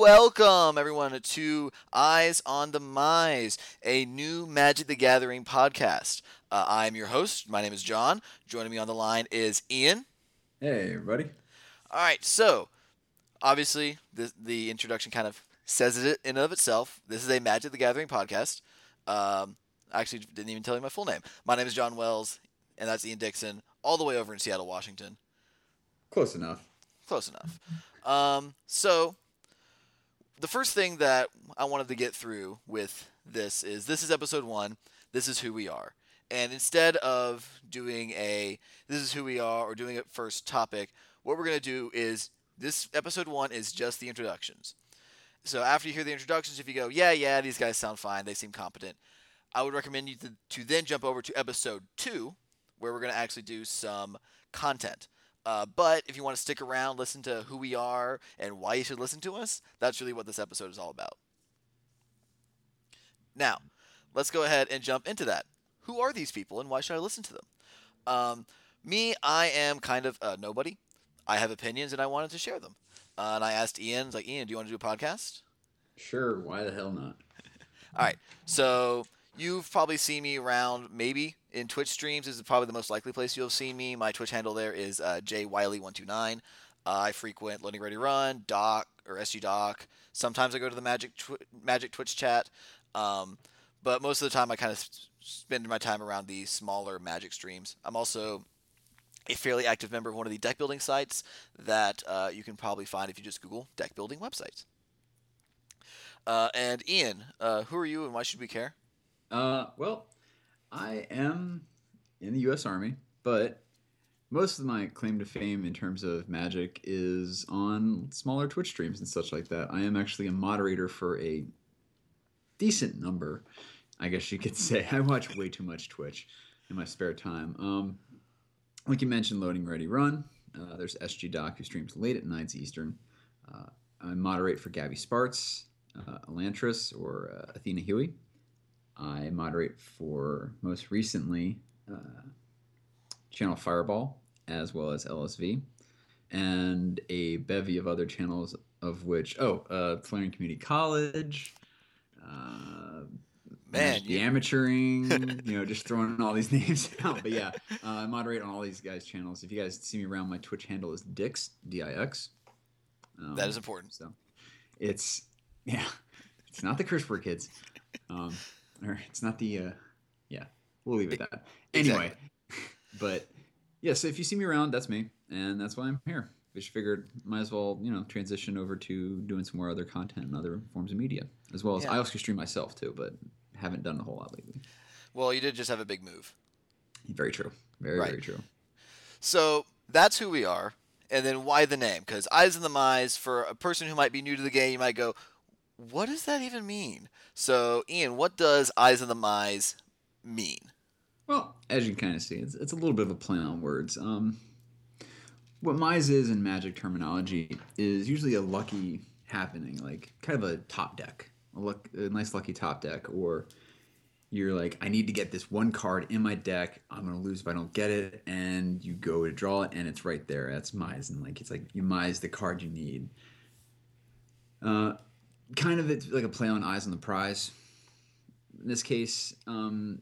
Welcome, everyone, to Eyes on the Mize, a new Magic the Gathering podcast. Uh, I'm your host. My name is John. Joining me on the line is Ian. Hey, everybody. All right, so obviously, the, the introduction kind of says it in and of itself. This is a Magic the Gathering podcast. Um, I actually didn't even tell you my full name. My name is John Wells, and that's Ian Dixon, all the way over in Seattle, Washington. Close enough. Close enough. Um, so, the first thing that I wanted to get through with this is this is episode one. This is who we are. And instead of doing a this is who we are or doing a first topic, what we're going to do is this episode one is just the introductions. So after you hear the introductions, if you go, yeah, yeah, these guys sound fine, they seem competent, I would recommend you to, to then jump over to episode two, where we're going to actually do some content. Uh, but if you want to stick around, listen to who we are and why you should listen to us, that's really what this episode is all about. Now, let's go ahead and jump into that. Who are these people and why should I listen to them? Um, me, I am kind of a nobody. I have opinions and I wanted to share them. Uh, and I asked Ian, like, Ian, do you want to do a podcast? Sure, why the hell not? All right. So you've probably seen me around, maybe in Twitch streams. This is probably the most likely place you'll have seen me. My Twitch handle there is uh, jwiley129. Uh, I frequent Loading Ready Run, Doc or SG Doc. Sometimes I go to the Magic Magic Twitch chat, um, but most of the time I kind of spend my time around the smaller Magic streams. I'm also a fairly active member of one of the deck building sites that uh, you can probably find if you just Google deck building websites. Uh, and Ian, uh, who are you and why should we care? Uh, well, I am in the U.S. Army, but most of my claim to fame in terms of magic is on smaller Twitch streams and such like that. I am actually a moderator for a decent number, I guess you could say. I watch way too much Twitch in my spare time. Um, like you mentioned, Loading Ready Run. Uh, there's SG Doc who streams late at nights Eastern. Uh, I moderate for Gaby Spartz, uh, Elantris, or uh, Athena Huey. I moderate for most recently uh, Channel Fireball as well as LSV, and a bevy of other channels, of which oh, uh, Flaring Community College. Uh, Man, the amateuring, you know, just throwing all these names out. But yeah, uh, I moderate on all these guys' channels. If you guys see me around, my Twitch handle is Dix D I X. Um, that is important. So it's yeah, it's not the curse word, kids. Um, or it's not the uh, yeah. We'll leave it at that. Anyway, but yeah. So if you see me around, that's me, and that's why I'm here. Just figured might as well you know transition over to doing some more other content and other forms of media, as well as Yeah. I also stream myself too, but haven't done a whole lot lately. Well, you did just have a big move. Very true. Very Right. very true. So that's who we are. And then why the name? Because Eyes in the Mize, for a person who might be new to the game, you might go, what does that even mean? So, Ian, what does Eyes in the Mize mean? Well, as you can kind of see, it's, it's a little bit of a play on words. Um, what Mize is in Magic terminology is usually a lucky happening, like kind of a top deck, a, luck, a nice lucky top deck, or you're like, I need to get this one card in my deck. I'm gonna lose if I don't get it, and you go to draw it, and it's right there. That's Mize, and like it's like you Mize the card you need. Uh, kind of it's like a play on eyes on the prize. In this case, um,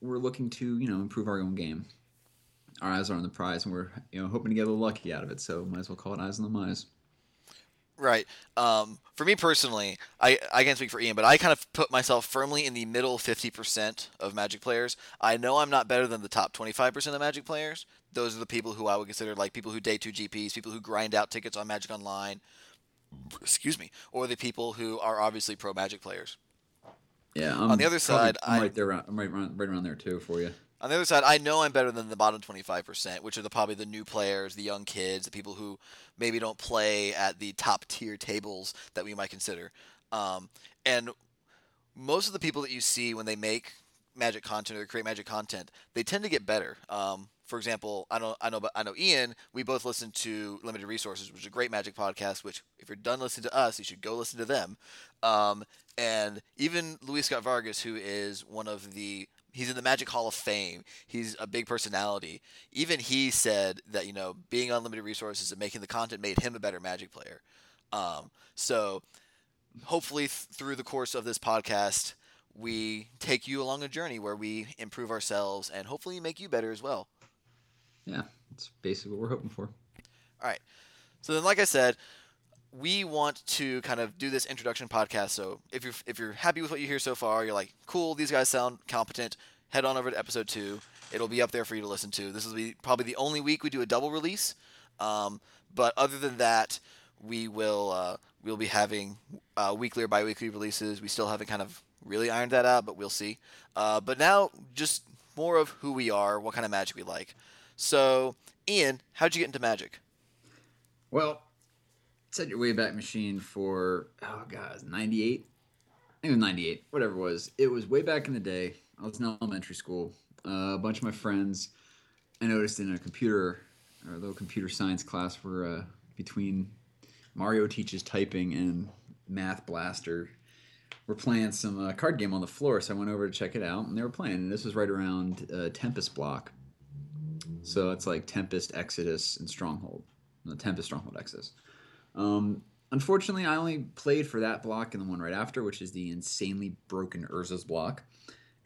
we're looking to you know improve our own game. Our eyes are on the prize, and we're you know hoping to get a little lucky out of it. So might as well call it eyes on the mize. Right. Um, for me personally, I, I can't speak for Ian, but I kind of put myself firmly in the middle 50% of Magic players. I know I'm not better than the top 25% of Magic players. Those are the people who I would consider like people who day two GPs, people who grind out tickets on Magic Online, excuse me, or the people who are obviously pro Magic players. Yeah. I'm On the other side, I'm right there. I'm right around, right around there too for you. On the other side, I know I'm better than the bottom 25%, which are the probably the new players, the young kids, the people who maybe don't play at the top tier tables that we might consider. Um, and most of the people that you see when they make magic content or create magic content, they tend to get better. Um, for example, I know I know, I know Ian. We both listen to Limited Resources, which is a great magic podcast. Which, if you're done listening to us, you should go listen to them. Um, and even Luis Scott Vargas, who is one of the he's in the Magic Hall of Fame. He's a big personality. Even he said that you know being on limited resources and making the content made him a better Magic player. Um, so hopefully th- through the course of this podcast, we take you along a journey where we improve ourselves and hopefully make you better as well. Yeah, that's basically what we're hoping for. All right. So then, like I said, we want to kind of do this introduction podcast. So if you're if you're happy with what you hear so far, you're like, cool, these guys sound competent. Head on over to episode two. It'll be up there for you to listen to. This will be probably the only week we do a double release. Um, but other than that, we will uh, we'll be having uh, weekly or bi-weekly releases. We still haven't kind of really ironed that out, but we'll see. Uh, but now, just more of who we are, what kind of magic we like. So, Ian, how'd you get into magic? Well, set your Wayback Machine for oh god, ninety eight. I think it was ninety eight, whatever it was. It was way back in the day. I was in elementary school. Uh, a bunch of my friends, I noticed in a computer or a little computer science class, were uh, between Mario teaches typing and Math Blaster. We're playing some uh, card game on the floor, so I went over to check it out, and they were playing. And this was right around uh, Tempest block, so it's like Tempest, Exodus, and Stronghold. The Tempest, Stronghold, Exodus. Um, unfortunately, I only played for that block and the one right after, which is the insanely broken Urza's block.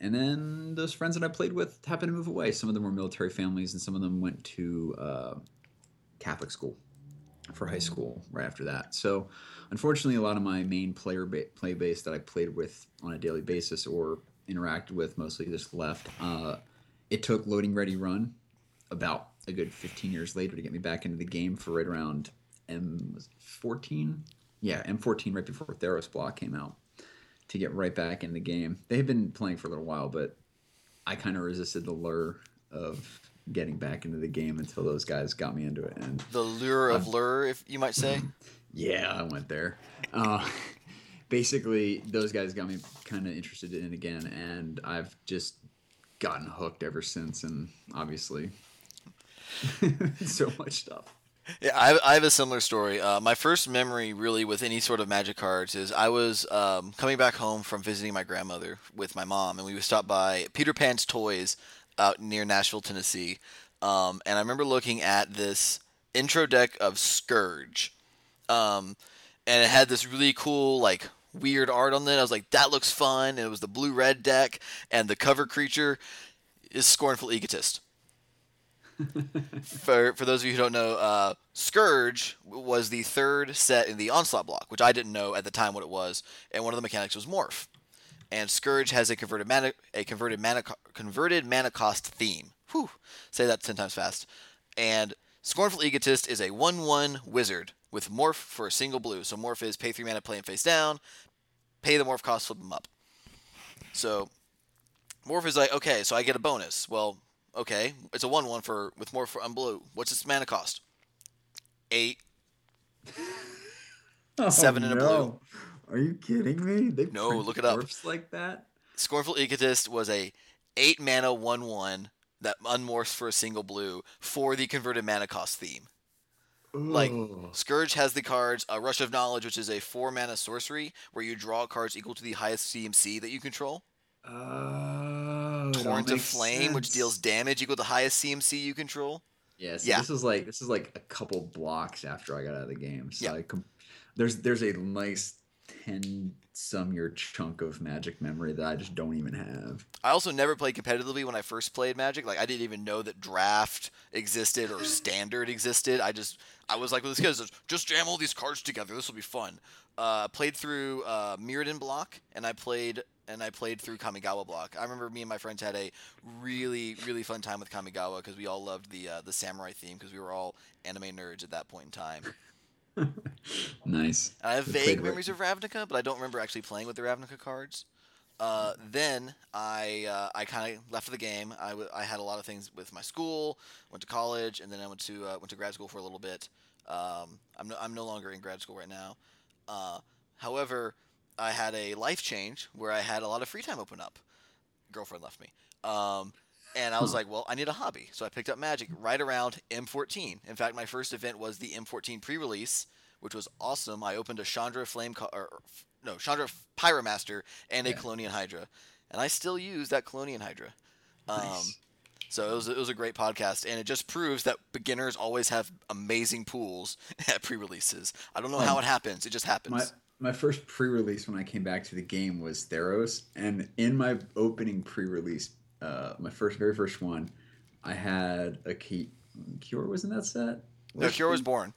And then those friends that I played with happened to move away. Some of them were military families, and some of them went to uh, Catholic school for high school right after that. So, unfortunately, a lot of my main player ba- play base that I played with on a daily basis or interacted with mostly just left. Uh, it took loading ready run about a good 15 years later to get me back into the game for right around M14. Yeah, M14 right before Theros block came out to get right back in the game. They had been playing for a little while, but I kind of resisted the lure of getting back into the game until those guys got me into it. And The lure of lure, if you might say. yeah, I went there. Uh, basically, those guys got me kind of interested in it again, and I've just gotten hooked ever since. And obviously, so much stuff. Yeah, I, I have a similar story. Uh, my first memory, really, with any sort of magic cards is I was um, coming back home from visiting my grandmother with my mom, and we would stop by Peter Pan's Toys out near Nashville, Tennessee. Um, and I remember looking at this intro deck of Scourge, um, and it had this really cool, like, weird art on it. I was like, that looks fun. And it was the blue red deck, and the cover creature is Scornful Egotist for for those of you who don't know, uh, Scourge was the third set in the Onslaught block, which I didn't know at the time what it was, and one of the mechanics was Morph. And Scourge has a converted mana a converted mana converted mana cost theme. Whew, say that ten times fast. And Scornful Egotist is a one-one wizard with Morph for a single blue. So Morph is pay three mana, play him face down, pay the Morph cost, flip him up. So Morph is like, okay, so I get a bonus. Well, okay, it's a one-one for with more for unblue. What's its mana cost? Eight. Oh, Seven and a blue. Are you kidding me? They No, look it up. like that. Scornful Egotist was a eight mana one one that unmorphs for a single blue for the converted mana cost theme. Like Scourge has the cards a Rush of Knowledge, which is a four mana sorcery where you draw cards equal to the highest CMC that you control. Uh, Oh, it Torrent of makes Flame, which deals damage equal to the highest CMC you control. Yeah, so Yeah. this is like this is like a couple blocks after I got out of the game. So Yeah. I com- there's there's a nice ten some year chunk of magic memory that I just don't even have. I also never played competitively when I first played Magic. Like I didn't even know that draft existed or standard existed. I just I was like, well, this guy's just jam all these cards together. This will be fun. Uh, played through uh, Mirrodin block, and I played and I played through Kamigawa block. I remember me and my friends had a really really fun time with Kamigawa because we all loved the uh, the samurai theme because we were all anime nerds at that point in time. nice. I have vague memories of Ravnica, but I don't remember actually playing with the Ravnica cards. Uh, then I uh, I kind of left the game. I, w- I had a lot of things with my school, went to college, and then I went to uh, went to grad school for a little bit. Um, I'm no, I'm no longer in grad school right now. Uh, however, I had a life change where I had a lot of free time open up. Girlfriend left me. Um, and I was like, well, I need a hobby. So I picked up Magic right around M14. In fact, my first event was the M14 pre release, which was awesome. I opened a Chandra Flame, co- or, no, Chandra Pyromaster and a Yeah. Kalonian Hydra. And I still use that Kalonian Hydra. Um, Nice. So it was it was a great podcast, and it just proves that beginners always have amazing pools at pre-releases. I don't know how Um, it happens; it just happens. My my first pre-release when I came back to the game was Theros, and in my opening pre-release, uh, my first very first one, I had a key. Cure was in that set. no, Cure was born.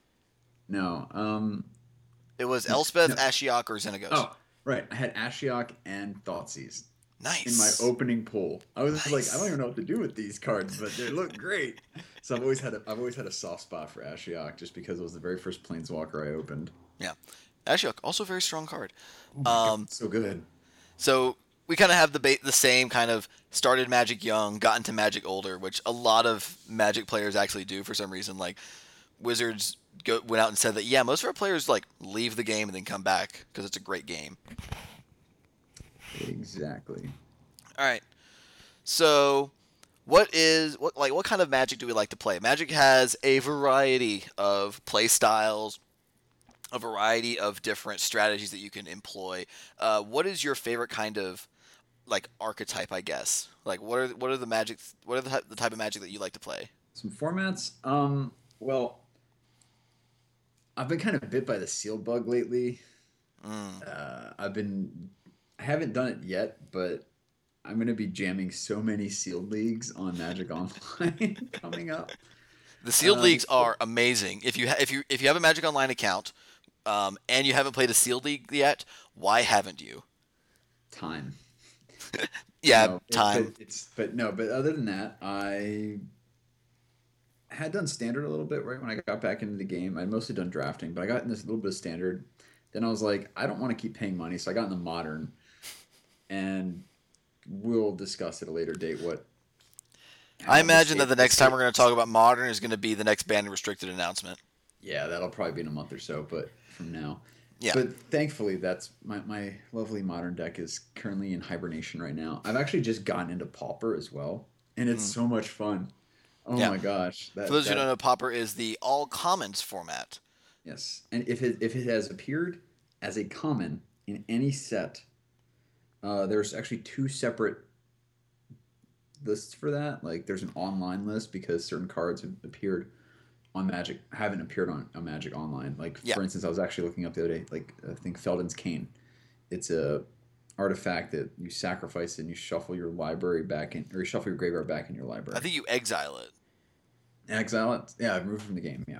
No. Um. It was Elspeth, No. Ashiok, or Xenagos. Oh, right. I had Ashiok and Thoughtseize nice. in my opening pool. I was like, I don't even know what to do with these cards, but they look great. So I've always had a I've always had a soft spot for Ashiok just because it was the very first Planeswalker I opened. Yeah, Ashiok, also a very strong card. Oh my God, Um, so good. So we kind of have the ba- the same kind of started Magic young, got into Magic older, which a lot of Magic players actually do for some reason. Like Wizards go, went out and said that yeah, most of our players like leave the game and then come back because it's a great game. Exactly. All right. So, what is what like what kind of Magic do we like to play? Magic has a variety of play styles, a variety of different strategies that you can employ. Uh, what is your favorite kind of like archetype? I guess. Like, what are what are the magic? What are the, the type of Magic that you like to play? Some formats. Um. Well, I've been kind of bit by the sealed bug lately. Mm. Uh, I've been. I haven't done it yet, but I'm gonna be jamming so many sealed leagues on Magic Online coming up. The sealed Um, leagues are amazing. If you ha- if you if you have a Magic Online account, um, and you haven't played a sealed league yet, why haven't you? Time. Yeah, No, time. but it's but no, but other than that, I had done standard a little bit right when I got back into the game. I'd mostly done drafting, but I got in this little bit of standard. Then I was like, I don't want to keep paying money, so I got in the modern, and we'll discuss at a later date what. I imagine that the next time we're going to talk about modern is going to be the next banned and restricted announcement. Yeah, that'll probably be in a month or so, but from now. Yeah. But thankfully, that's my, my lovely modern deck is currently in hibernation right now. I've actually just gotten into Pauper as well, and it's Mm. so much fun. Oh Yeah. my gosh! That, For those who don't know, Pauper is the all commons format. yes, and if it if it has appeared as a common in any set, uh, there's actually two separate lists for that. Like there's an online list because certain cards have appeared on Magic haven't appeared on a Magic Online. Like Yeah. for instance, I was actually looking up the other day. Like I think Feldon's Cane. It's a artifact that you sacrifice and you shuffle your library back in, or you shuffle your graveyard back in your library. I think you exile it. Exile it. Yeah, removed from the game. Yeah.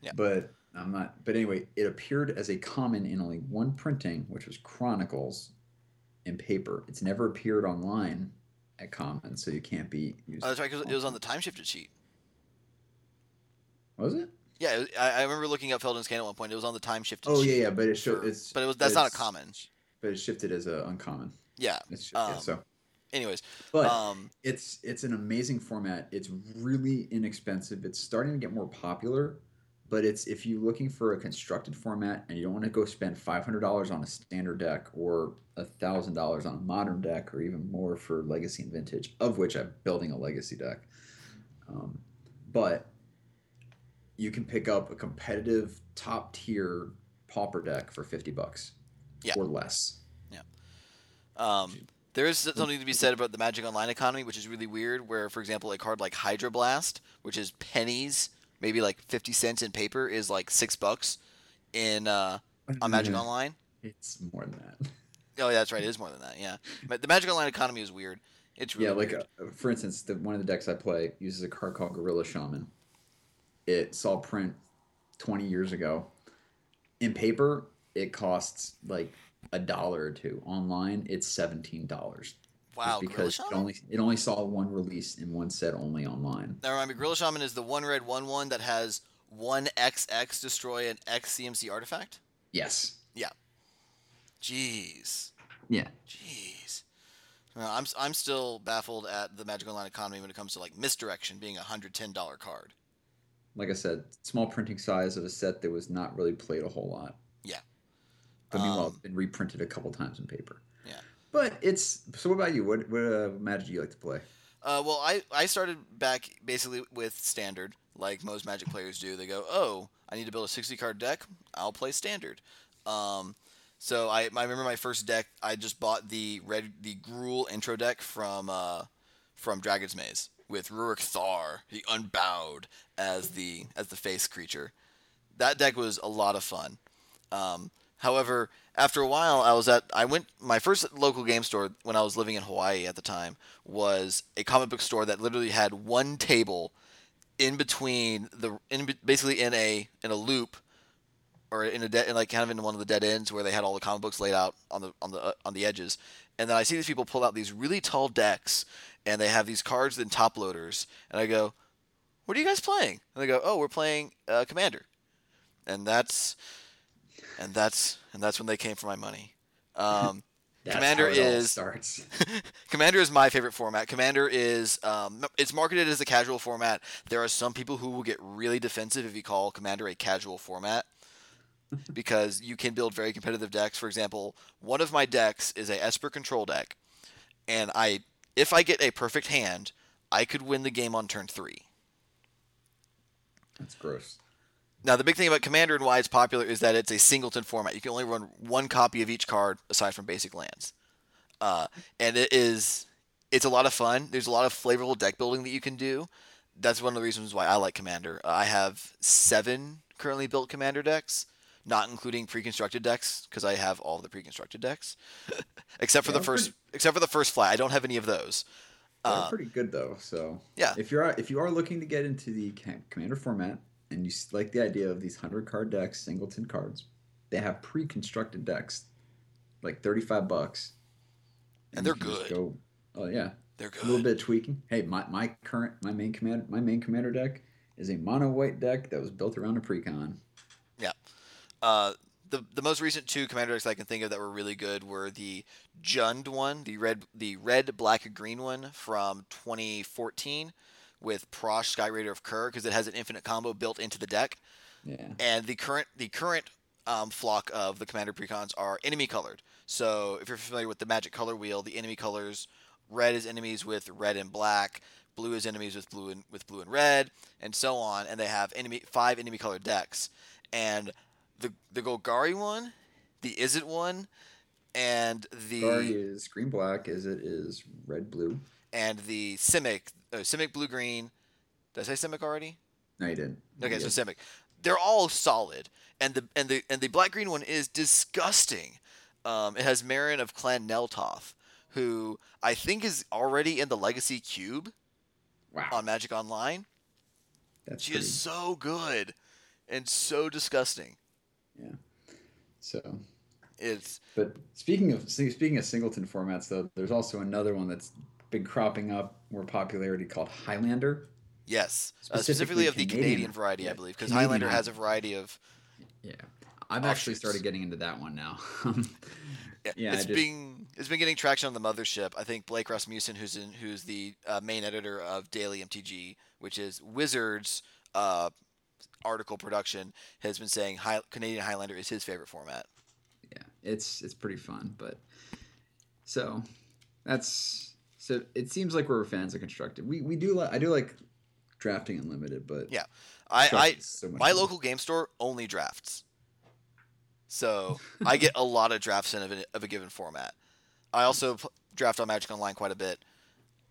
Yeah. But I'm not. But anyway, it appeared as a common in only one printing, which was Chronicles, in paper. It's never appeared online at common, so you can't be used. Oh, that's right, 'cause it was on the time shifted sheet. Was it? Yeah, I, I remember looking up Feldon's Can at one point. It was on the time shifted Oh sheet. yeah, yeah. But it showed. It's. but it was that's not a common. But it shifted as a uncommon. Yeah. It's yeah, Um, so. Anyways, But um, it's it's an amazing format. It's really inexpensive. It's starting to get more popular, but it's if you're looking for a constructed format and you don't want to go spend five hundred dollars on a standard deck or thousand dollars on a modern deck or even more for legacy and vintage, of which I'm building a legacy deck. Um, but you can pick up a competitive top tier pauper deck for fifty bucks Yeah. or less. um, there is something to be said about the Magic Online economy, which is really weird. Where, for example, a card like Hydroblast, which is pennies, maybe like fifty cents in paper, is like six bucks in uh, on Magic Yeah. Online. It's more than that. Oh, yeah, that's right. It is more than that. Yeah, but the Magic Online economy is weird. It's really yeah, like weird. uh, for instance, the one of the decks I play uses a card called Gorilla Shaman. It saw print twenty years ago. In paper, it costs like a dollar or two. Online, it's seventeen dollars. wow. Because it only it only saw one release in one set only online. Now remind me, Gorilla Shaman is the one red one one that has one XX destroy an X CMC artifact. Yes. Yeah. Jeez. Yeah. Jeez. Well, I'm I'm still baffled at the Magic Online economy when it comes to like misdirection being a hundred ten dollar card. Like I said, small printing size of a set that was not really played a whole lot. Yeah. But meanwhile, Um, it's been reprinted a couple times in paper. Yeah. But it's so. What about you? What what uh, magic do you like to play? Uh, well, I, I started back basically with standard, like most Magic players do. They go, oh, I need to build a 60 card deck. I'll play standard. Um, so I, I remember my first deck. I just bought the red the Gruul intro deck from uh, from Dragon's Maze, with Rurik Thar, the Unbowed, as the as the face creature. That deck was a lot of fun. Um, however, after a while, I was at I went my first local game store when I was living in Hawaii at the time was a comic book store that literally had one table in between the in basically in a in a loop or in a dead like kind of in one of the dead ends where they had all the comic books laid out on the on the uh, on the edges and then I see these people pull out these really tall decks and they have these cards and top loaders and I go what are you guys playing and they go oh we're playing uh, commander and that's and that's and that's when they came for my money um, Commander how it all is- starts. Commander is my favorite format. Commander is um, it's marketed as a casual format. There are some people who will get really defensive if you call Commander a casual format because you can build very competitive decks. For example, one of my decks is a Esper control deck, and I if I get a perfect hand, I could win the game on turn three. That's gross. Now, the big thing about Commander and why it's popular is that it's a singleton format. You can only run one copy of each card aside from basic lands. Uh, and it is it's a lot of fun. There's a lot of flavorful deck building that you can do. That's one of the reasons why I like Commander. Uh, I have seven currently built Commander decks, not including pre-constructed decks because I have all the pre-constructed decks, except for Yeah, the first except for the first fly. I don't have any of those. They're Uh, pretty good though. So yeah. if you're if you are looking to get into the commander format and you like the idea of these hundred card decks, singleton cards, they have pre-constructed decks, like thirty five bucks, And they're can just good. Go, oh yeah, They're good. a little bit of tweaking. Hey, my, my current my main command my main commander deck is a mono white deck that was built around a precon. Uh, the the most recent two commander decks I can think of that were really good were the Jund one, the red the red black green one from 2014 with Prossh Skyraider of Kher because it has an infinite combo built into the deck, Yeah, and the current the current um, flock of the commander precons are enemy colored. So if you're familiar with the Magic color wheel, the enemy colors red is enemies with red and black, blue is enemies with blue and with blue and red, and so on. And they have enemy five enemy colored decks, and the the Golgari one, the Izzet one, and the Guard is green black. Is it is red blue? and the Simic, uh, Simic blue green. Did I say Simic already? No, you didn't. Okay, You so did. Simic. They're all solid, and the and the and the black green one is disgusting. Um, it has Meren of Clan Nel Toth, who I think is already in the Legacy Cube wow, on Magic Online. that's She pretty, is so good and so disgusting. Yeah. So It's But speaking of speaking of singleton formats, though, there's also another one that's been cropping up more popularity called Highlander. yes, uh, Specifically specifically of the Canadian- Canadian variety, I believe, because Highlander has a variety of. Yeah, I've actually started getting into that one now. Yeah, Yeah, it's just- being it's been getting traction on the mothership. I think Blake Rasmussen, who's in who's the uh, main editor of Daily MTG, which is Wizards uh, article production, has been saying High, Canadian Highlander is his favorite format. yeah, it's it's pretty fun. But so that's so it seems like we're fans of constructed. We we do like I do like drafting unlimited, but Yeah, I, I so my fun. local game store only drafts, so I get a lot of drafts in of a, of a given format. I also p- draft on Magic Online quite a bit.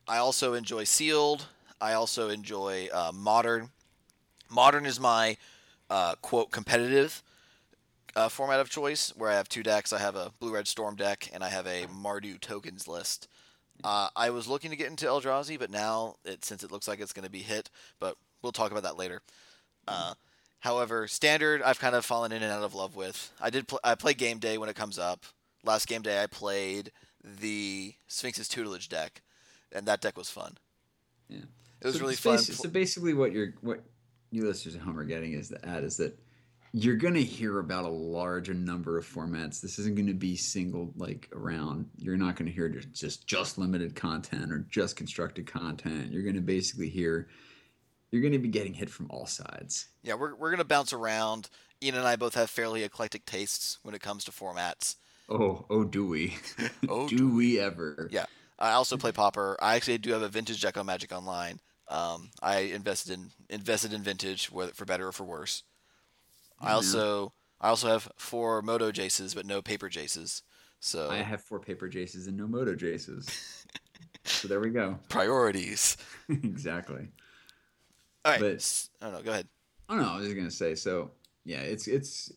I also enjoy sealed. I also enjoy uh, modern. Modern is my uh, quote competitive uh, format of choice, where I have two decks. I have a blue red storm deck, and I have a Mardu tokens list. Uh, I was looking to get into Eldrazi, but now it since it looks like it's going to be hit, but we'll talk about that later. Uh, however, standard I've kind of fallen in and out of love with. I did pl- I play game day when it comes up. Last game day I played the Sphinx's tutelage deck, and that deck was fun. Yeah. It was so really fun. so basically, what you're what you listeners at home are getting is the ad is that you're gonna hear about a larger number of formats. This isn't gonna be single like around. You're not gonna hear just just, limited content or just constructed content. You're gonna basically hear. You're gonna be getting hit from all sides. Yeah, we're we're gonna bounce around. Ian and I both have fairly eclectic tastes when it comes to formats. Oh, oh, do we? Oh, do we ever? Yeah. I also play Pauper. I actually do have a vintage deck on Magic Online. Um, I invested in invested in vintage, whether for better or for worse. I also I also have four Moto Jaces, but no paper Jaces. So I have four paper Jaces and no Moto Jaces. So there we go. Priorities. exactly. All right. But- I don't know. Go ahead. I don't know. I was just gonna say. So yeah, it's it's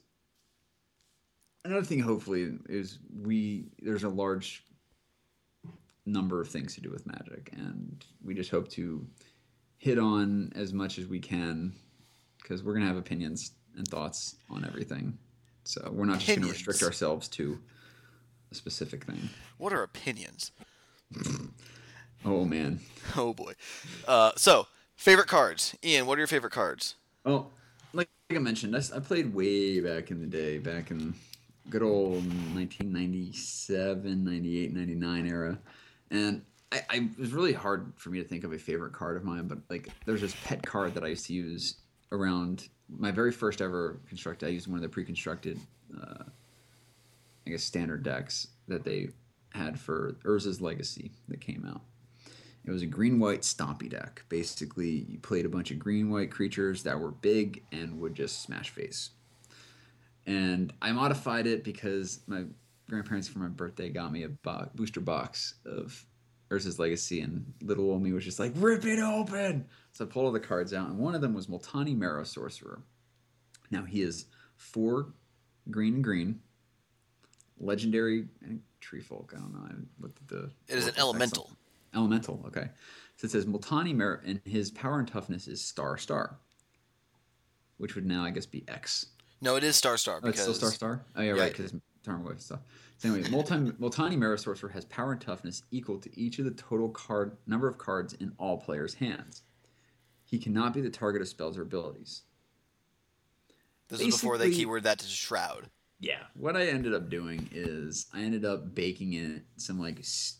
another thing. Hopefully, is we there's a large number of things to do with magic, and we just hope to hit on as much as we can because we're gonna have opinions and thoughts on everything. So we're not just gonna restrict ourselves to a specific thing. What are opinions? Oh man. Oh boy. Uh, so favorite cards. Ian, what are your favorite cards? Oh, like I mentioned, I played way back in the day, back in good old 1997, 98, 99 era. And I, I it was really hard for me to think of a favorite card of mine, but like there's this pet card that I used to use around my very first ever construct. I used one of the pre-constructed, uh, I guess, standard decks that they had for Urza's Legacy that came out. It was a green white stompy deck. Basically, you played a bunch of green white creatures that were big and would just smash face. And I modified it because my grandparents for my birthday got me a bo- booster box of Urza's Legacy, and little old me was just like, rip it open! So I pulled all the cards out, and one of them was Multani Maro-Sorcerer. Now he is four green and green, legendary and tree folk. I don't know. I looked at the. It is an effects on- elemental. Elemental, okay. So it says Multani Mer and his power and toughness is star star. Which would now I guess be X. No, it is Star Star Oh, it's because still star star? Oh yeah, Yeah. right, because Wave stuff. So anyway, Multi Multani Maro-Sorcerer has power and toughness equal to each of the total card number of cards in all players' hands. He cannot be the target of spells or abilities. this is before they basically- keyword that to Shroud. Yeah. What I ended up doing is I ended up baking in some like s-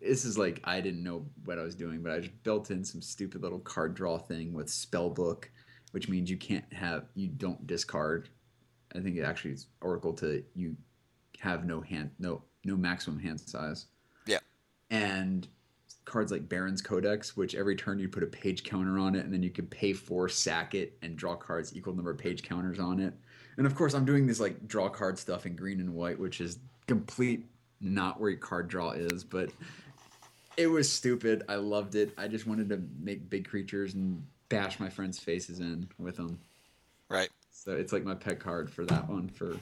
this is like I didn't know what I was doing, but I just built in some stupid little card draw thing with spell book, which means you can't have you don't discard. I think it actually is Oracle to you have no hand no no maximum hand size. Yeah. And cards like Barrin's Codex, which every turn you put a page counter on it, and then you can pay four, sack it, and draw cards equal number of page counters on it. And of course, I'm doing this like draw card stuff in green and white, which is complete not where your card draw is, but it was stupid. I loved it. I just wanted to make big creatures and bash my friends' faces in with them. Right. So it's like my pet card for that one for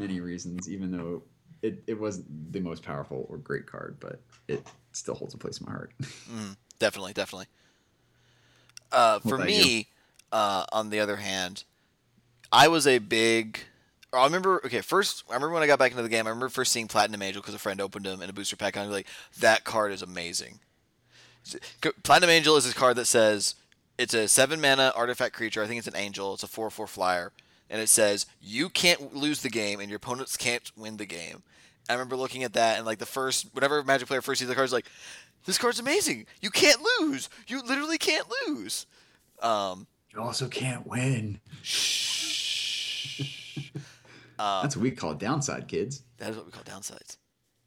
many reasons, even though it, it wasn't the most powerful or great card, but it still holds a place in my heart. Mm, definitely, definitely. Uh, for me, uh, on the other hand, I was a big. I remember. Okay, first, I remember when I got back into the game. I remember first seeing Platinum Angel because a friend opened him in a booster pack, and I was like, "That card is amazing." Platinum Angel is this card that says it's a seven mana artifact creature. I think it's an angel. It's a four four flyer, and it says you can't lose the game, and your opponents can't win the game. I remember looking at that, and like the first, whatever Magic player first sees the card is like, this card's amazing. You can't lose. You literally can't lose. Um, you also can't win. uh, That's what we call downside, kids. that is what we call downsides.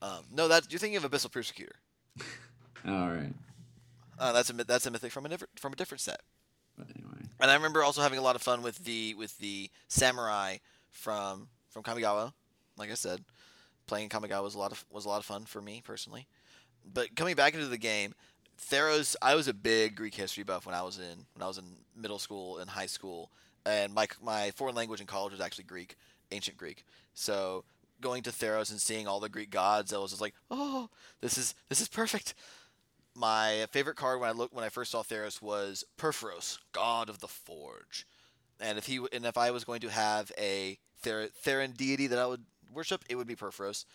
Um, no, that you're thinking of Abyssal Persecutor. All right. Uh, that's a that's a mythic from a different from a different set. And I remember also having a lot of fun with the with the samurai from from Kamigawa. Like I said, playing Kamigawa was a lot of was a lot of fun for me personally. But coming back into the game, Theros, I was a big Greek history buff when I was in when I was in middle school and high school, and my my foreign language in college was actually Greek, ancient Greek. So going to Theros and seeing all the Greek gods, I was just like, oh, this is this is perfect. My favorite card when I looked when I first saw Theros was Purphoros, God of the Forge. And if he and if I was going to have a Ther- Theran deity that I would worship, it would be Purphoros.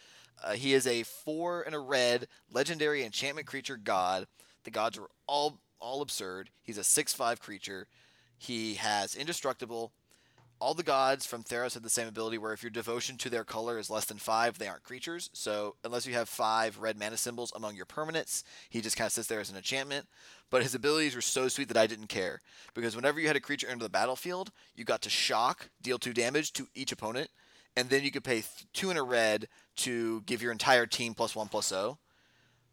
Uh, he is a four and a red legendary enchantment creature god. The gods are all all absurd. He's a six five creature. He has indestructible. All the gods from Theros have the same ability where if your devotion to their color is less than five, they aren't creatures. So unless you have five red mana symbols among your permanents, he just kind of sits there as an enchantment. But his abilities were so sweet that I didn't care. Because whenever you had a creature enter the battlefield, you got to shock, deal two damage to each opponent, and then you could pay two in a red to give your entire team plus one plus O.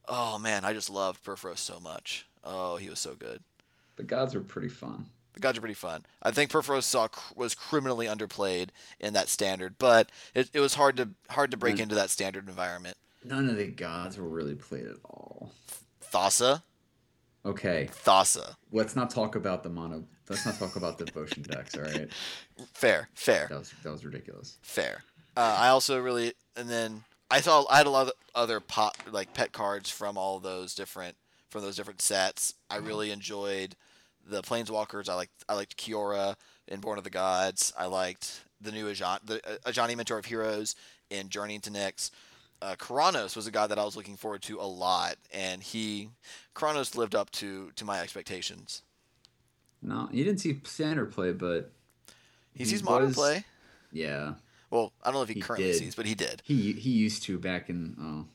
Oh man, I just loved Purphoros so much. Oh, he was so good. The gods are pretty fun. The gods are pretty fun. I think Purphoros saw cr- was criminally underplayed in that standard, but it, it was hard to hard to break Right. into that standard environment. None of the gods were really played at all. Thassa. Okay, Thassa. let's not talk about the mono. Let's not talk about devotion decks. All right, Fair, fair, that was that was ridiculous. fair. Uh, I also really, and then I saw I had a lot of other pot like pet cards from all those different from those different sets. I really enjoyed the Planeswalkers. I liked I liked Kiora in Born of the Gods. I liked the new Ajani, the uh, Ajani Mentor of Heroes in Journey into Nyx. Uh, Keranos was a guy that I was looking forward to a lot, and he Keranos lived up to to my expectations. No, you didn't see standard play, but He, He sees modern play. yeah, Well, I don't know if he, He currently did. sees, but he did he he used to back in oh,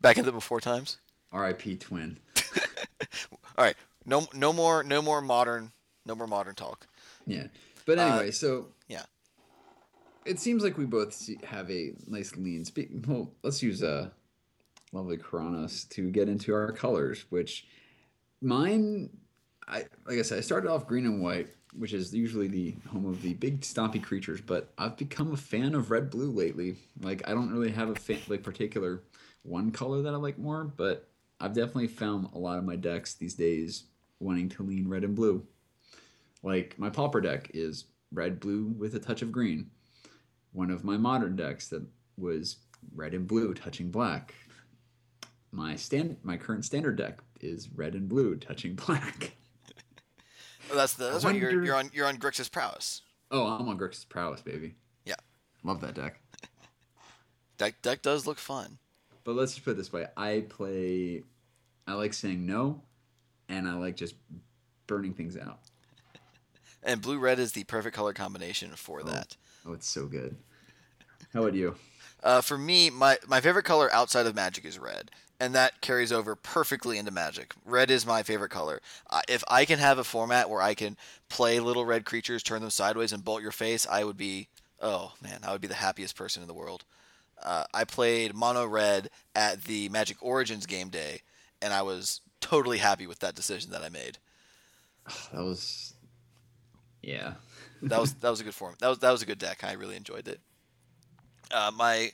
back in the before times. R.I.P. Twin. All right, no no more no more modern no more modern talk. Yeah, but Uh, anyway, so yeah. it seems like we both have a nice lean. Speak. well, let's use a lovely Keranos to get into our colors, which mine, I like I said, I started off green and white, which is usually the home of the big stompy creatures, but I've become a fan of red blue lately. Like I don't really have a fan, like particular one color that I like more, but I've definitely found a lot of my decks these days wanting to lean red and blue. Like my pauper deck is red blue with a touch of green. One of my modern decks that was red and blue touching black. My stand my current standard deck is red and blue touching black. Oh, that's the that's right. You're, you're on you're on Grixis prowess. Oh, I'm on Grixis Prowess, baby. Yeah. Love that deck. Deck deck does look fun. But let's just put it this way. I play I like saying no and I like just burning things out. And blue red is the perfect color combination for that. Oh, it's so good. How about you? Uh, for me, my, my favorite color outside of Magic is red, and that carries over perfectly into Magic. Red is my favorite color. Uh, if I can have a format where I can play little red creatures, turn them sideways, and bolt your face, I would be oh man, I would be the happiest person in the world. Uh, I played mono red at the Magic Origins game day, and I was totally happy with that decision that I made. That was Yeah. that was that was a good form. That was that was a good deck. I really enjoyed it. Uh, my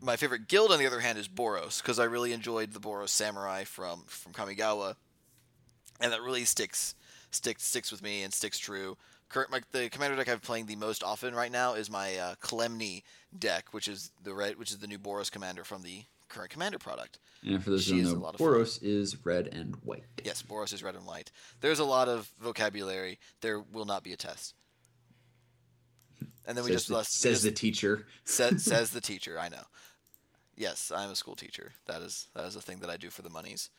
my favorite guild, on the other hand, is Boros because I really enjoyed the Boros Samurai from from Kamigawa, and that really sticks sticks sticks with me and sticks true. Current my, the commander deck I'm playing the most often right now is my uh, Kalemne deck, which is the red, which is the new Boros commander from the current commander product. And for those who don't a know. Boros is red and white. Yes, Boros is red and white. There's a lot of vocabulary. There will not be a test. And then we says just the, left, says just- the teacher. says, says the teacher. I know. Yes, I'm a school teacher. That is that is a thing that I do for the monies.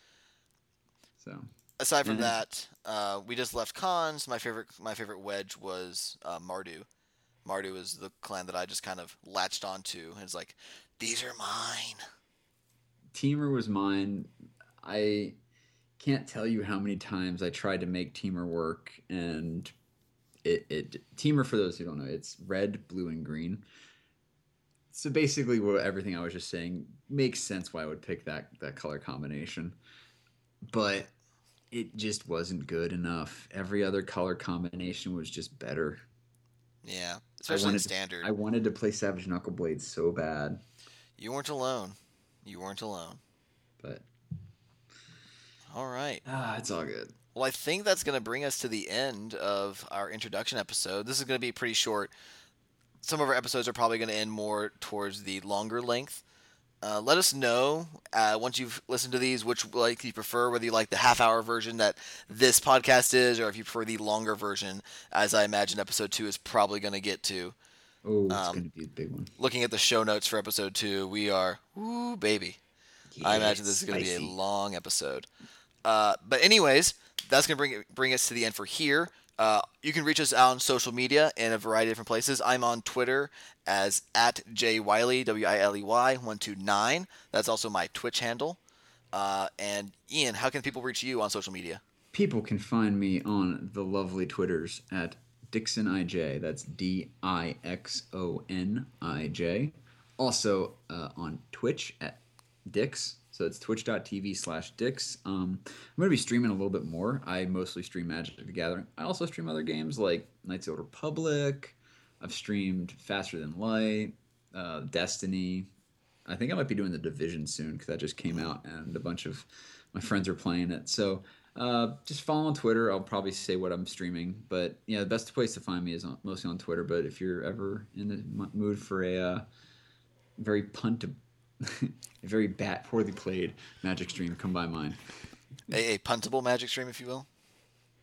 So Aside from Mhm. that, uh, we just left Khans. My favorite my favorite wedge was uh, Mardu. Mardu is the clan that I just kind of latched onto, and it's like, these are mine. Temur was mine. I can't tell you how many times I tried to make Temur work, and it, it Temur for those who don't know, it's red, blue, and green. So basically, what everything I was just saying makes sense why I would pick that that color combination, but it just wasn't good enough. Every other color combination was just better. Yeah, especially in wanted standard. I wanted to play Savage Knuckleblade so bad, You weren't alone. You weren't alone. but All right. ah, it's all good. Well, I think that's going to bring us to the end of our introduction episode. This is going to be pretty short. Some of our episodes are probably going to end more towards the longer length. Uh, let us know uh, once you've listened to these which like you prefer, whether you like the half hour version that this podcast is, or if you prefer the longer version, as I imagine episode two is probably going to get to. Oh, it's Um, going to be a big one. Looking at the show notes for episode two, we are ooh baby. I imagine this is going to be a long episode. Uh, but anyways, that's going to bring bring us to the end for here. Uh, you can reach us out on social media in a variety of different places. I'm on Twitter as at jwiley w i l e y one two nine. That's also my Twitch handle. Uh, and Ian, how can people reach you on social media? People can find me on the lovely Twitters at DixonIJ. That's D I X O N I J. Also uh, on Twitch at Dix. So it's twitch.tv slash Dix. Um, I'm going to be streaming a little bit more. I mostly stream Magic the Gathering. I also stream other games like Knights of the Republic. I've streamed Faster Than Light, uh, Destiny. I think I might be doing the Division soon because that just came out, and a bunch of my friends are playing it. So uh, just follow on Twitter. I'll probably say what I'm streaming. But yeah, the best place to find me is on, mostly on Twitter. But if you're ever in the mood for a uh, very punt, a very bat poorly played Magic stream, come by mine. A, a puntable Magic stream, if you will.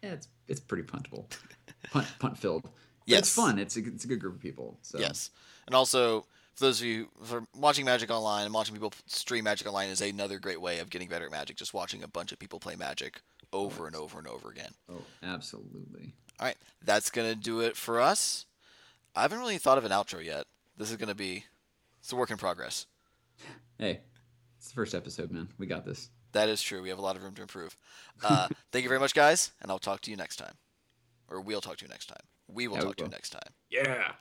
Yeah, it's it's pretty puntable, punt punt filled. Yes. it's fun. It's a it's a good group of people. So Yes, and also for those of you for watching Magic Online and watching people stream Magic Online is another great way of getting better at Magic. Just watching a bunch of people play Magic over and over and over again. Oh, absolutely. All right, that's gonna do it for us. I haven't really thought of an outro yet. This is gonna be it's a work in progress. Hey, it's the first episode, man. We got this. That is true. We have a lot of room to improve. Uh, thank you very much, guys, and I'll talk to you next time, or we'll talk to you next time. We will Yeah, we talk to you next time. Yeah.